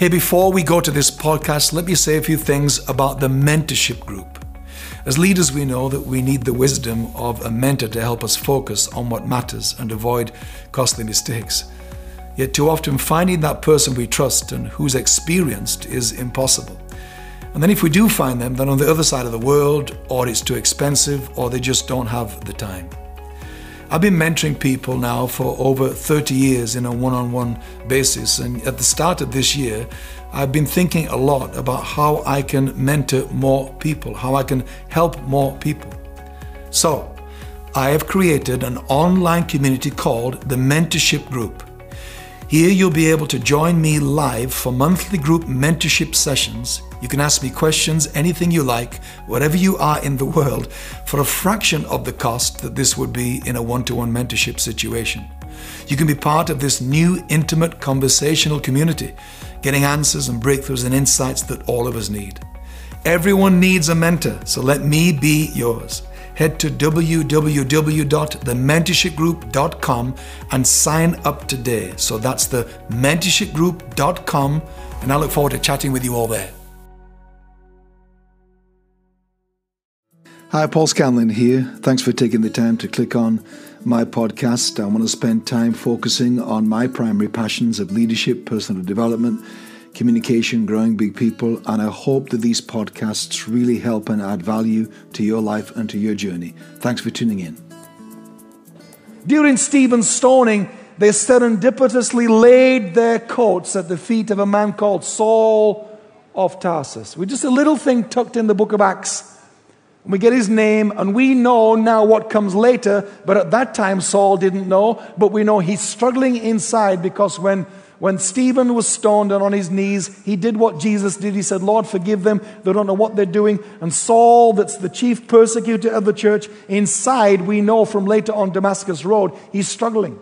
Hey, before we go to this podcast, let me say a few things about the mentorship group. As leaders, we know that we need the wisdom of a mentor to help us focus on what matters and avoid costly mistakes. Yet, too often, finding that person we trust and who's experienced is impossible. And then, if we do find them, they're on the other side of the world, or it's too expensive, or they just don't have the time. I've been mentoring people now for over 30 years in a one on one basis. And at the start of this year, I've been thinking a lot about how I can mentor more people, how I can help more people. So, I have created an online community called the Mentorship Group. Here you'll be able to join me live for monthly group mentorship sessions. You can ask me questions, anything you like, wherever you are in the world, for a fraction of the cost that this would be in a one to one mentorship situation. You can be part of this new intimate conversational community, getting answers and breakthroughs and insights that all of us need. Everyone needs a mentor, so let me be yours head to www.thementorshipgroup.com and sign up today. So that's the mentorshipgroup.com, and I look forward to chatting with you all there. Hi, Paul Scanlon here. Thanks for taking the time to click on my podcast. I want to spend time focusing on my primary passions of leadership, personal development, communication, growing big people, and I hope that these podcasts really help and add value to your life and to your journey. Thanks for tuning in. During Stephen's stoning, they serendipitously laid their coats at the feet of a man called Saul of Tarsus. With just a little thing tucked in the book of Acts. And we get his name, and we know now what comes later, but at that time Saul didn't know. But we know he's struggling inside because when when Stephen was stoned and on his knees, he did what Jesus did. He said, Lord, forgive them. They don't know what they're doing. And Saul, that's the chief persecutor of the church, inside, we know from later on Damascus Road, he's struggling.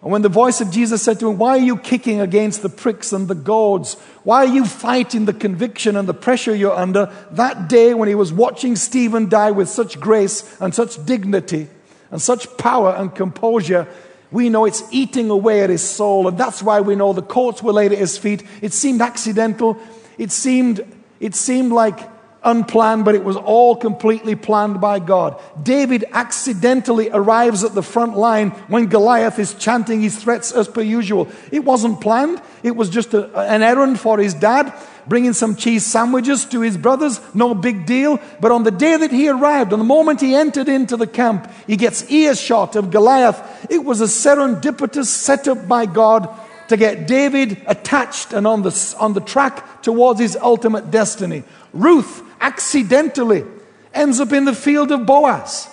And when the voice of Jesus said to him, Why are you kicking against the pricks and the goads? Why are you fighting the conviction and the pressure you're under? That day when he was watching Stephen die with such grace and such dignity and such power and composure, we know it's eating away at his soul, and that's why we know the coats were laid at his feet. It seemed accidental. It seemed, it seemed like unplanned, but it was all completely planned by God. David accidentally arrives at the front line when Goliath is chanting his threats as per usual. It wasn't planned, it was just a, an errand for his dad, bringing some cheese sandwiches to his brothers, no big deal. But on the day that he arrived, on the moment he entered into the camp, he gets earshot of Goliath. It was a serendipitous setup by God to get David attached and on the, on the track towards his ultimate destiny. Ruth accidentally ends up in the field of Boaz.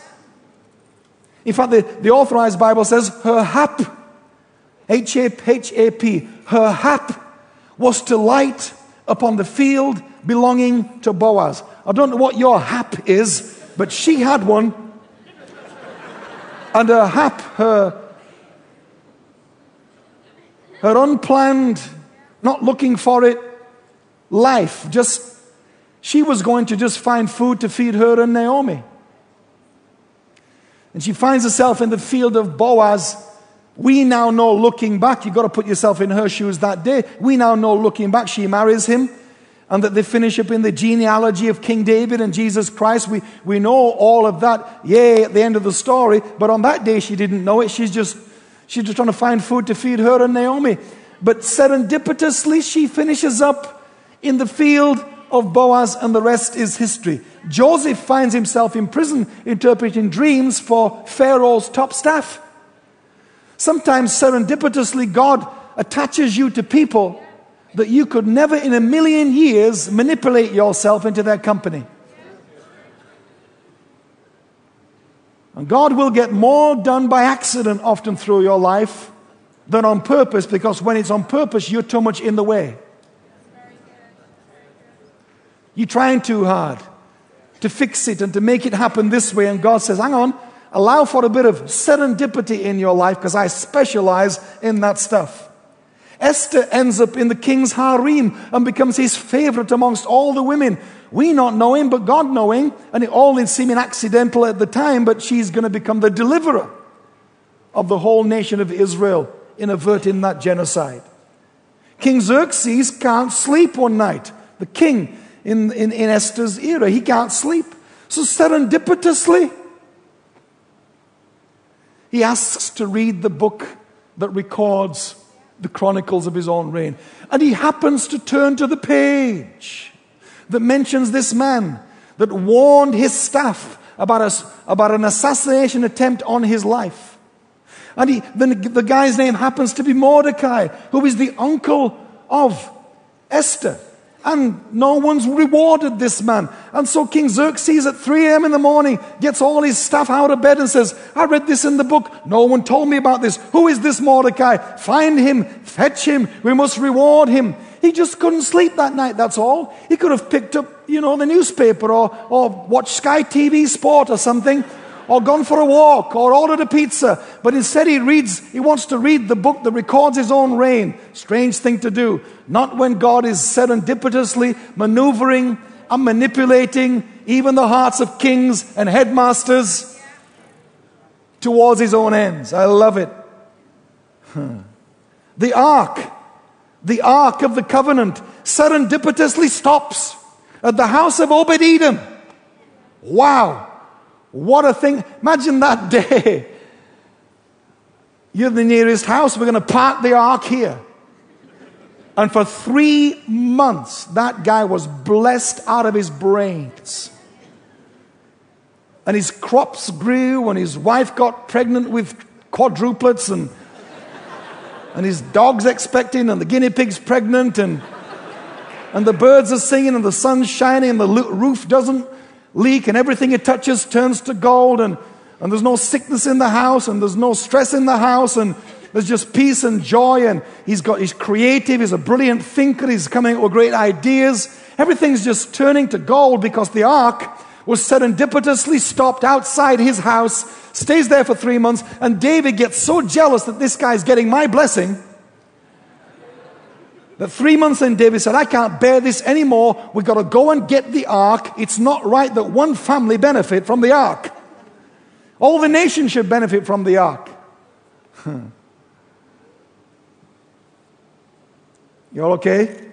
In fact, the, the authorized Bible says her hap, H A P, her hap was to light upon the field belonging to Boaz. I don't know what your hap is, but she had one. And her hap, her, her unplanned, not looking for it, life just she was going to just find food to feed her and Naomi. And she finds herself in the field of Boaz. We now know, looking back, you've got to put yourself in her shoes that day. We now know, looking back, she marries him and that they finish up in the genealogy of King David and Jesus Christ. We, we know all of that, yay, at the end of the story. But on that day, she didn't know it. She's just, she's just trying to find food to feed her and Naomi. But serendipitously, she finishes up in the field of Boaz, and the rest is history. Joseph finds himself in prison interpreting dreams for Pharaoh's top staff. Sometimes serendipitously, God attaches you to people that you could never in a million years manipulate yourself into their company. And God will get more done by accident often through your life than on purpose because when it's on purpose, you're too much in the way. You're trying too hard to fix it and to make it happen this way. And God says, hang on, allow for a bit of serendipity in your life because I specialize in that stuff. Esther ends up in the king's harem and becomes his favorite amongst all the women. We not knowing, but God knowing, and it all is seeming accidental at the time, but she's going to become the deliverer of the whole nation of Israel in averting that genocide. King Xerxes can't sleep one night. The king in, in, in Esther's era, he can't sleep. So serendipitously, he asks to read the book that records the chronicles of his own reign. And he happens to turn to the page that mentions this man that warned his staff about, a, about an assassination attempt on his life. And he, the, the guy's name happens to be Mordecai, who is the uncle of Esther. And no one's rewarded this man. And so King Xerxes at 3 a.m. in the morning gets all his staff out of bed and says, I read this in the book. No one told me about this. Who is this Mordecai? Find him, fetch him. We must reward him. He just couldn't sleep that night, that's all. He could have picked up, you know, the newspaper or, or watched Sky TV Sport or something or gone for a walk or ordered a pizza. But instead, he reads, he wants to read the book that records his own reign. Strange thing to do. Not when God is serendipitously maneuvering and manipulating even the hearts of kings and headmasters towards his own ends. I love it. The ark, the ark of the covenant, serendipitously stops at the house of Obed Edom. Wow. What a thing. Imagine that day. You're the nearest house. We're going to park the ark here. And for three months, that guy was blessed out of his brains. And his crops grew, and his wife got pregnant with quadruplets, and, and his dog's expecting, and the guinea pig's pregnant, and, and the birds are singing, and the sun's shining, and the roof doesn't leak and everything it touches turns to gold and, and there's no sickness in the house and there's no stress in the house and there's just peace and joy and he's got he's creative he's a brilliant thinker he's coming up with great ideas. Everything's just turning to gold because the ark was serendipitously stopped outside his house stays there for three months and david gets so jealous that this guy's getting my blessing that three months in, David said, I can't bear this anymore. We've got to go and get the ark. It's not right that one family benefit from the ark. All the nation should benefit from the ark. You all okay?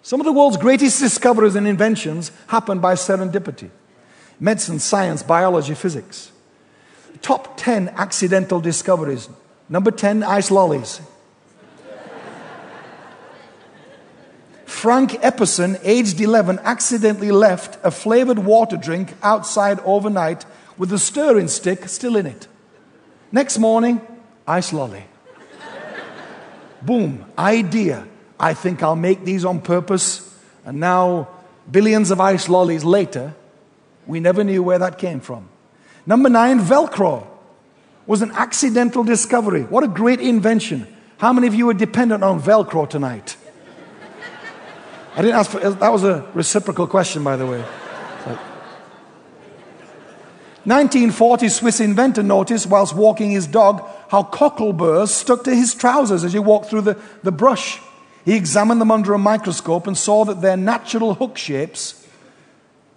Some of the world's greatest discoveries and inventions happened by serendipity medicine, science, biology, physics. Top 10 accidental discoveries. Number 10, ice lollies. Frank Epperson, aged 11, accidentally left a flavored water drink outside overnight with the stirring stick still in it. Next morning, ice lolly. Boom, idea. I think I'll make these on purpose. And now, billions of ice lollies later, we never knew where that came from. Number nine, Velcro was an accidental discovery. What a great invention. How many of you are dependent on Velcro tonight? I didn't ask for that was a reciprocal question, by the way. Like, 1940 Swiss inventor noticed whilst walking his dog how cockleburs stuck to his trousers as he walked through the, the brush. He examined them under a microscope and saw that their natural hook shapes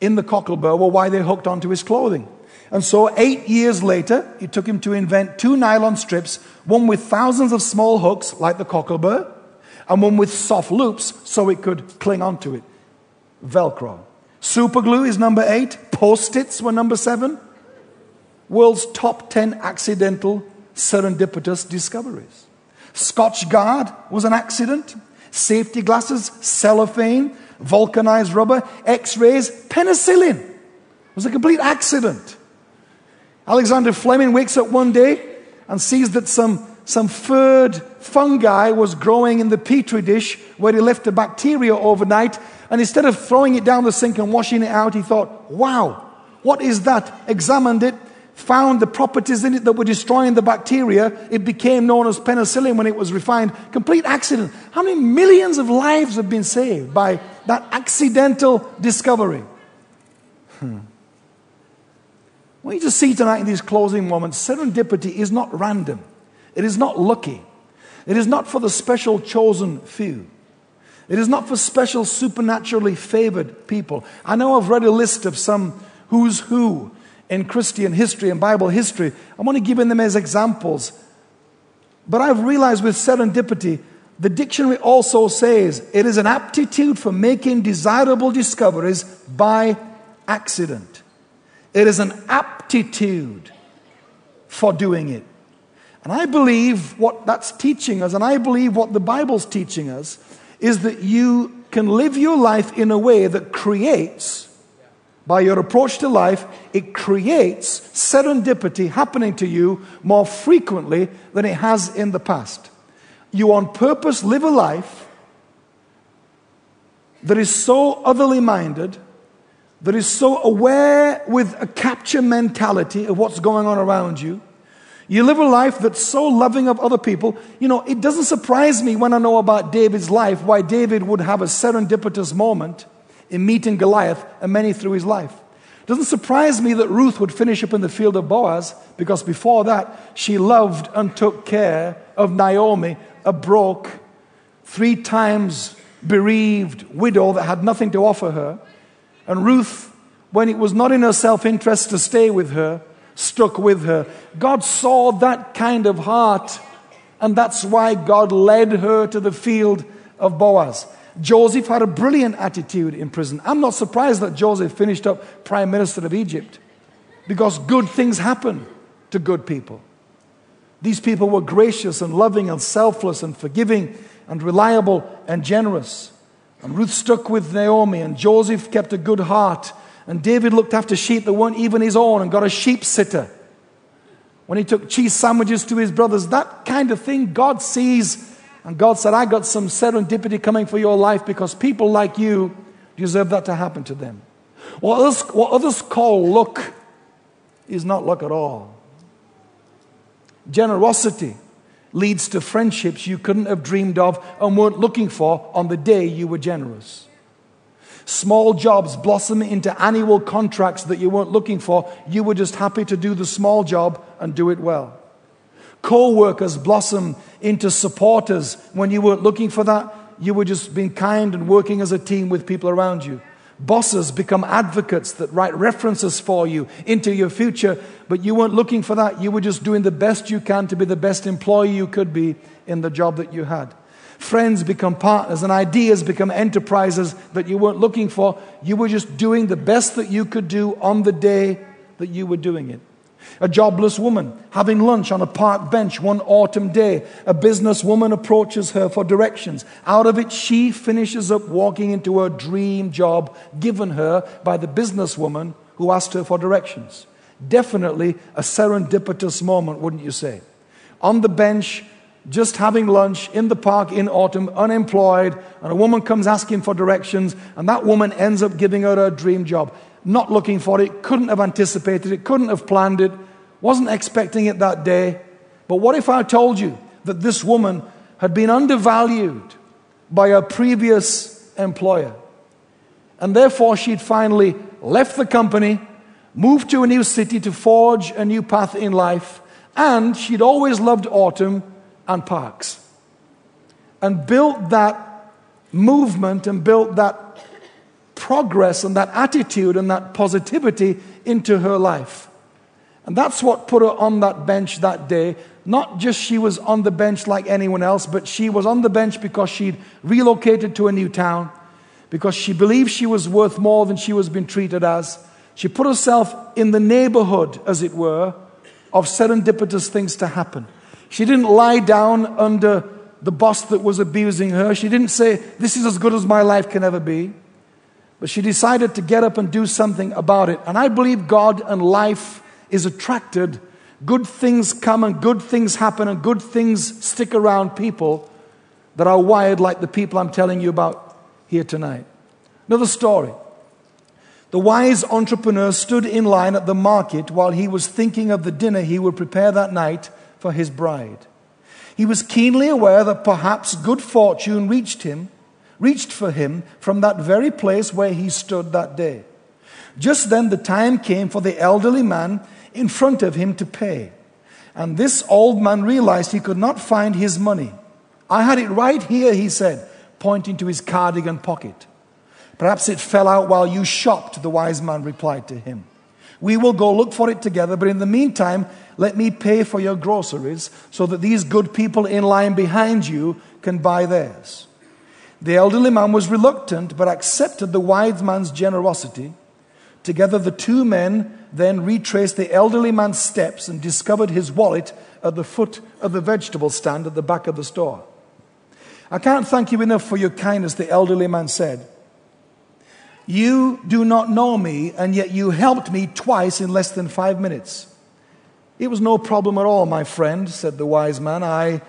in the cocklebur were why they hooked onto his clothing. And so, eight years later, it took him to invent two nylon strips, one with thousands of small hooks like the cocklebur, and one with soft loops so it could cling onto it. Velcro. Super glue is number eight. Post its were number seven. World's top 10 accidental serendipitous discoveries. Scotchgard was an accident. Safety glasses, cellophane, vulcanized rubber, x rays, penicillin was a complete accident. Alexander Fleming wakes up one day and sees that some some furred fungi was growing in the petri dish where he left the bacteria overnight. And instead of throwing it down the sink and washing it out, he thought, wow, what is that? Examined it, found the properties in it that were destroying the bacteria. It became known as penicillin when it was refined. Complete accident. How many millions of lives have been saved by that accidental discovery? Hmm. What you just see tonight in these closing moments, serendipity is not random. It is not lucky. It is not for the special chosen few. It is not for special supernaturally favored people. I know I've read a list of some who's who in Christian history and Bible history. I'm only giving them as examples. But I've realized with serendipity The dictionary also says it is an aptitude for making desirable discoveries by accident. It is an aptitude for doing it. And I believe what that's teaching us, and I believe what the Bible's teaching us, is that you can live your life in a way that creates, by your approach to life, it creates serendipity happening to you more frequently than it has in the past. You on purpose live a life that is so otherly minded, that is so aware with a capture mentality of what's going on around you. You live a life that's so loving of other people. You know, it doesn't surprise me when I know about David's life why David would have a serendipitous moment in meeting Goliath and many through his life. It doesn't surprise me that Ruth would finish up in the field of Boaz because before that she loved and took care of Naomi, a broke, three times bereaved widow that had nothing to offer her. And Ruth, when it was not in her self interest to stay with her, stuck with her. God saw that kind of heart, and that's why God led her to the field of Boaz. Joseph had a brilliant attitude in prison. I'm not surprised that Joseph finished up prime minister of Egypt because good things happen to good people. These people were gracious and loving and selfless and forgiving and reliable and generous. And Ruth stuck with Naomi, and Joseph kept a good heart. And David looked after sheep that weren't even his own and got a sheep sitter. When he took cheese sandwiches to his brothers, that kind of thing God sees. And God said, I got some serendipity coming for your life because people like you deserve that to happen to them. What others, what others call luck is not luck at all. Generosity leads to friendships you couldn't have dreamed of and weren't looking for on the day you were generous. Small jobs blossom into annual contracts that you weren't looking for. You were just happy to do the small job and do it well. Co workers blossom into supporters when you weren't looking for that. You were just being kind and working as a team with people around you. Bosses become advocates that write references for you into your future, but you weren't looking for that. You were just doing the best you can to be the best employee you could be in the job that you had. Friends become partners, and ideas become enterprises that you weren't looking for. You were just doing the best that you could do on the day that you were doing it. A jobless woman having lunch on a park bench one autumn day. A businesswoman approaches her for directions. Out of it, she finishes up walking into her dream job given her by the businesswoman who asked her for directions. Definitely a serendipitous moment, wouldn't you say? On the bench, just having lunch in the park in autumn, unemployed, and a woman comes asking for directions, and that woman ends up giving her her dream job not looking for it, couldn't have anticipated it, couldn't have planned it, wasn't expecting it that day. But what if I told you that this woman had been undervalued by her previous employer? And therefore, she'd finally left the company, moved to a new city to forge a new path in life, and she'd always loved autumn and parks. And built that movement and built that progress and that attitude and that positivity into her life. And that's what put her on that bench that day. Not just she was on the bench like anyone else, but she was on the bench because she'd relocated to a new town, because she believed she was worth more than she was being treated as. She put herself in the neighborhood, as it were, of serendipitous things to happen. She didn't lie down under the boss that was abusing her. She didn't say, This is as good as my life can ever be. But she decided to get up and do something about it. And I believe God and life is attracted. Good things come and good things happen and good things stick around people that are wired like the people I'm telling you about here tonight. Another story. The wise entrepreneur stood in line at the market while he was thinking of the dinner he would prepare that night for his bride. He was keenly aware that perhaps good fortune reached him reached for him from that very place where he stood that day. Just then the time came for the elderly man in front of him to pay. And this old man realized he could not find his money. I had it right here, he said, pointing to his cardigan pocket. Perhaps it fell out while you shopped, the wise man replied to him. We will go look for it together, but in the meantime, Let me pay for your groceries so that these good people in line behind you can buy theirs. The elderly man was reluctant but accepted the wise man's generosity. Together, the two men then retraced the elderly man's steps and discovered his wallet at the foot of the vegetable stand at the back of the store. I can't thank you enough for your kindness, the elderly man said. You do not know me, and yet you helped me twice in less than five minutes. It was no problem at all, my friend, said the wise man. I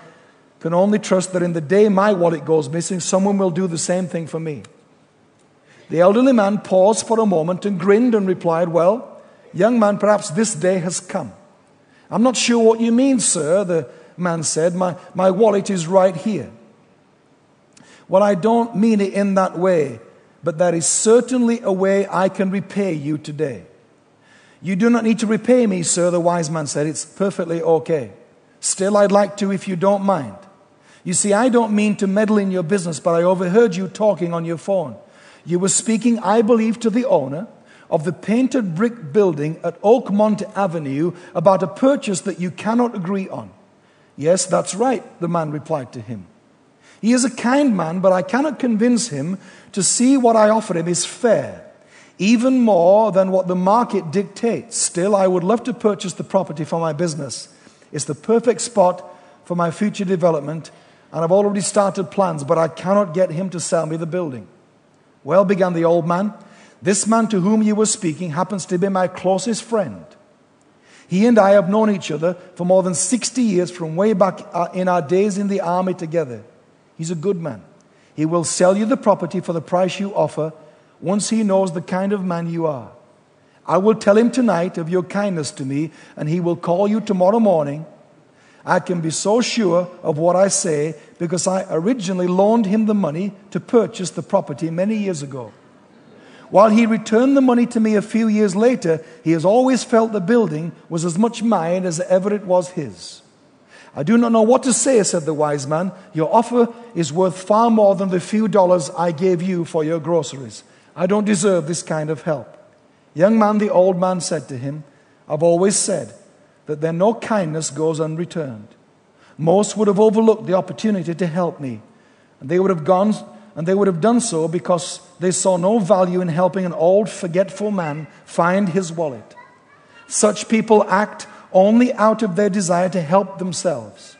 can only trust that in the day my wallet goes missing, someone will do the same thing for me. The elderly man paused for a moment and grinned and replied, Well, young man, perhaps this day has come. I'm not sure what you mean, sir, the man said. My, my wallet is right here. Well, I don't mean it in that way, but there is certainly a way I can repay you today. You do not need to repay me, sir, the wise man said. It's perfectly okay. Still, I'd like to if you don't mind. You see, I don't mean to meddle in your business, but I overheard you talking on your phone. You were speaking, I believe, to the owner of the painted brick building at Oakmont Avenue about a purchase that you cannot agree on. Yes, that's right, the man replied to him. He is a kind man, but I cannot convince him to see what I offer him is fair even more than what the market dictates. Still, I would love to purchase the property for my business. It's the perfect spot for my future development, and I've already started plans, but I cannot get him to sell me the building. Well, began the old man, this man to whom you were speaking happens to be my closest friend. He and I have known each other for more than 60 years from way back uh, in our days in the army together. He's a good man. He will sell you the property for the price you offer once he knows the kind of man you are. I will tell him tonight of your kindness to me, and he will call you tomorrow morning. I can be so sure of what I say because I originally loaned him the money to purchase the property many years ago. While he returned the money to me a few years later, he has always felt the building was as much mine as ever it was his. I do not know what to say, said the wise man. Your offer is worth far more than the few dollars I gave you for your groceries. I don't deserve this kind of help. Young man, the old man said to him, I've always said that there no kindness goes unreturned. Most would have overlooked the opportunity to help me, and they would have gone and they would have done so because they saw no value in helping an old, forgetful man find his wallet. Such people act only out of their desire to help themselves.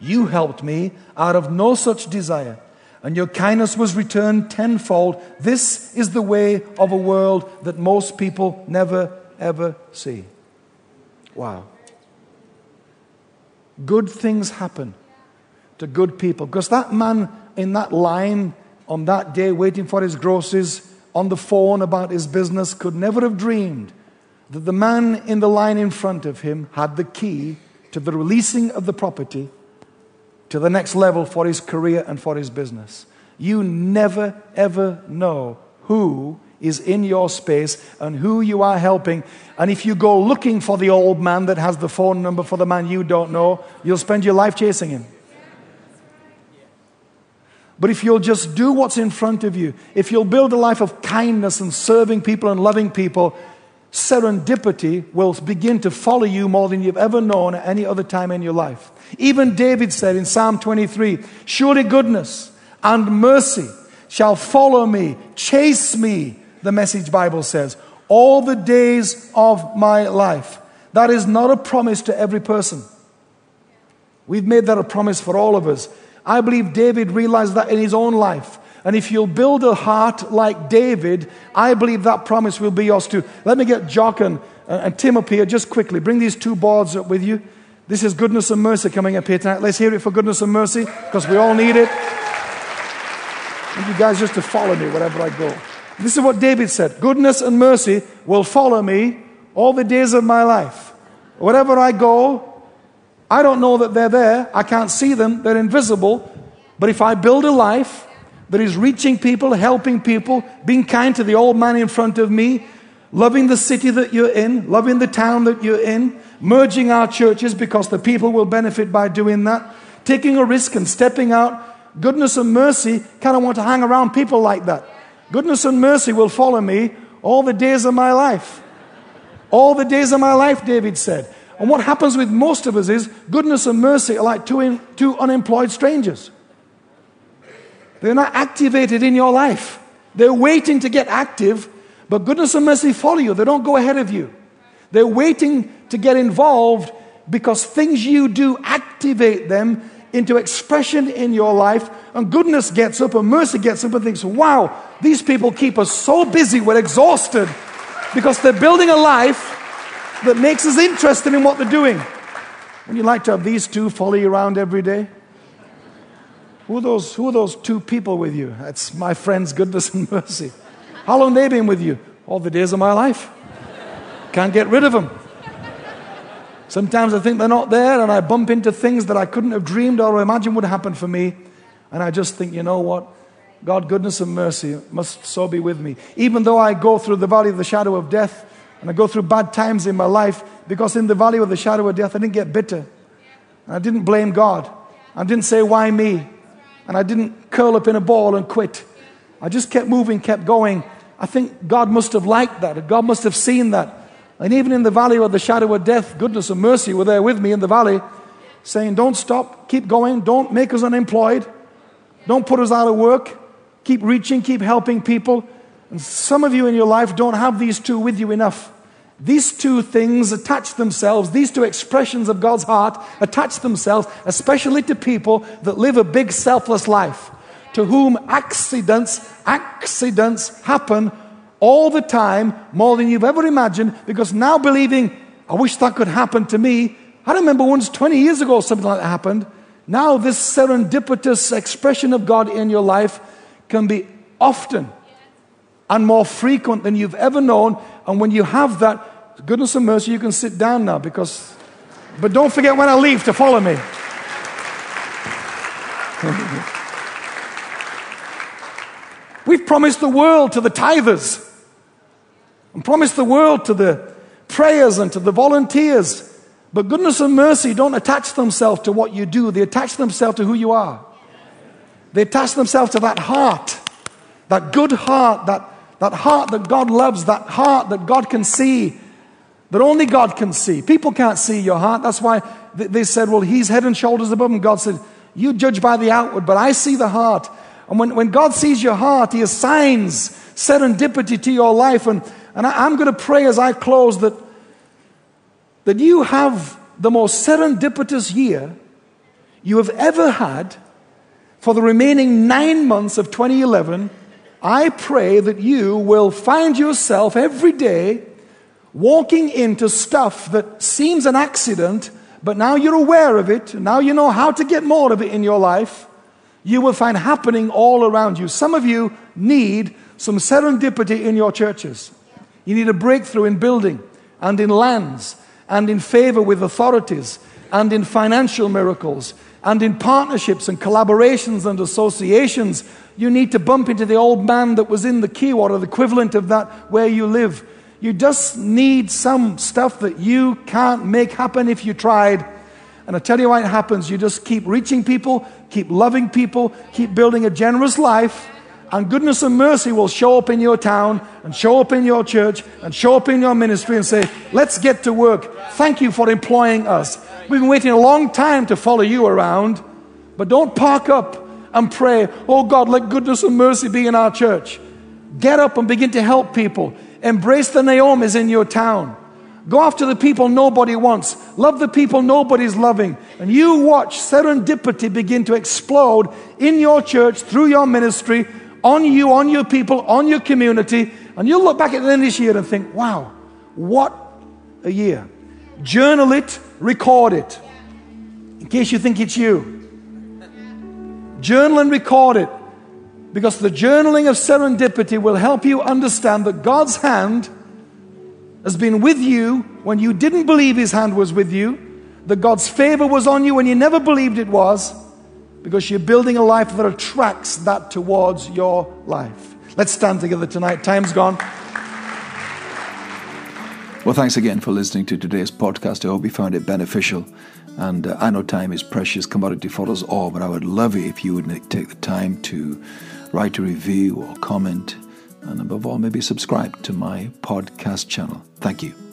You helped me out of no such desire and your kindness was returned tenfold. This is the way of a world that most people never, ever see. Wow. Good things happen to good people. Because that man in that line on that day waiting for his groceries on the phone about his business could never have dreamed that the man in the line in front of him had the key to the releasing of the property to the next level for his career and for his business. You never, ever know who is in your space and who you are helping. And if you go looking for the old man that has the phone number for the man you don't know, you'll spend your life chasing him. But if you'll just do what's in front of you, if you'll build a life of kindness and serving people and loving people, serendipity will begin to follow you more than you've ever known at any other time in your life. Even David said in Psalm 23 Surely goodness and mercy shall follow me, chase me, the message Bible says, all the days of my life. That is not a promise to every person. We've made that a promise for all of us. I believe David realized that in his own life. And if you'll build a heart like David, I believe that promise will be yours too. Let me get Jock and, uh, and Tim up here just quickly. Bring these two boards up with you. This is goodness and mercy coming up here tonight. Let's hear it for goodness and mercy because we all need it. I you guys just to follow me wherever I go. This is what David said Goodness and mercy will follow me all the days of my life. Wherever I go, I don't know that they're there. I can't see them, they're invisible. But if I build a life that is reaching people, helping people, being kind to the old man in front of me, loving the city that you're in, loving the town that you're in, merging our churches because the people will benefit by doing that, taking a risk and stepping out. Goodness and mercy kind of want to hang around people like that. Goodness and mercy will follow me all the days of my life. All the days of my life, David said. And what happens with most of us is goodness and mercy are like two, in, two unemployed strangers. They're not activated in your life. They're waiting to get active, but goodness and mercy follow you. They don't go ahead of you. They're waiting to get involved because things you do activate them into expression in your life. And goodness gets up and mercy gets up and thinks, wow, these people keep us so busy, we're exhausted because they're building a life that makes us interested in what they're doing. Would you like to have these two follow you around every day? Who are those, who those two people with you? That's my friends, goodness and mercy. How long they been with you? All the days of my life. Can't get rid of them. Sometimes I think they're not there, and I bump into things that I couldn't have dreamed or imagined would happen for me. And I just think, you know what? God, goodness and mercy must so be with me. Even though I go through the valley of the shadow of death, and I go through bad times in my life, because in the valley of the shadow of death, I didn't get bitter. I didn't blame God. I didn't say, why me? And I didn't curl up in a ball and quit. I just kept moving, kept going. I think God must have liked that. God must have seen that. And even in the valley of the shadow of death, goodness and mercy were there with me in the valley, saying, Don't stop, keep going, don't make us unemployed, don't put us out of work, keep reaching, keep helping people. And some of you in your life don't have these two with you enough. These two things attach themselves, these two expressions of God's heart attach themselves, especially to people that live a big selfless life, to whom accidents, accidents happen all the time, more than you've ever imagined, because now believing, I wish that could happen to me. I remember once 20 years ago something like that happened. Now, this serendipitous expression of God in your life can be often and more frequent than you've ever known. And when you have that, goodness and mercy, you can sit down now because, but don't forget when I leave to follow me. We've promised the world to the tithers and promised the world to the prayers and to the volunteers. But goodness and mercy don't attach themselves to what you do, they attach themselves to who you are. They attach themselves to that heart, that good heart, that, that heart that God loves, that heart that God can see, that only God can see. People can't see your heart. That's why they said, Well, he's head and shoulders above. And God said, You judge by the outward, but I see the heart. And when, when God sees your heart, He assigns serendipity to your life. And, and I, I'm going to pray as I close that, that you have the most serendipitous year you have ever had for the remaining nine months of 2011. I pray that you will find yourself every day walking into stuff that seems an accident, but now you're aware of it, now you know how to get more of it in your life, you will find happening all around you. Some of you need some serendipity in your churches. You need a breakthrough in building and in lands and in favor with authorities and in financial miracles and in partnerships and collaborations and associations. You need to bump into the old man that was in the key or the equivalent of that where you live you just need some stuff that you can't make happen if you tried. And I tell you why it happens. You just keep reaching people, keep loving people, keep building a generous life, and goodness and mercy will show up in your town and show up in your church and show up in your ministry and say, Let's get to work. Thank you for employing us. We've been waiting a long time to follow you around, but don't park up and pray, Oh God, let goodness and mercy be in our church. Get up and begin to help people. Embrace the Naomi's in your town. Go after the people nobody wants. Love the people nobody's loving. And you watch serendipity begin to explode in your church, through your ministry, on you, on your people, on your community. And you'll look back at the end of this year and think, wow, what a year. Journal it, record it, in case you think it's you. Journal and record it. Because the journaling of serendipity will help you understand that God's hand has been with you when you didn't believe His hand was with you, that God's favor was on you when you never believed it was, because you're building a life that attracts that towards your life. Let's stand together tonight. Time's gone. Well, thanks again for listening to today's podcast. I hope you found it beneficial. And uh, I know time is precious commodity for us all, but I would love it if you would take the time to write a review or comment, and above all, maybe subscribe to my podcast channel. Thank you.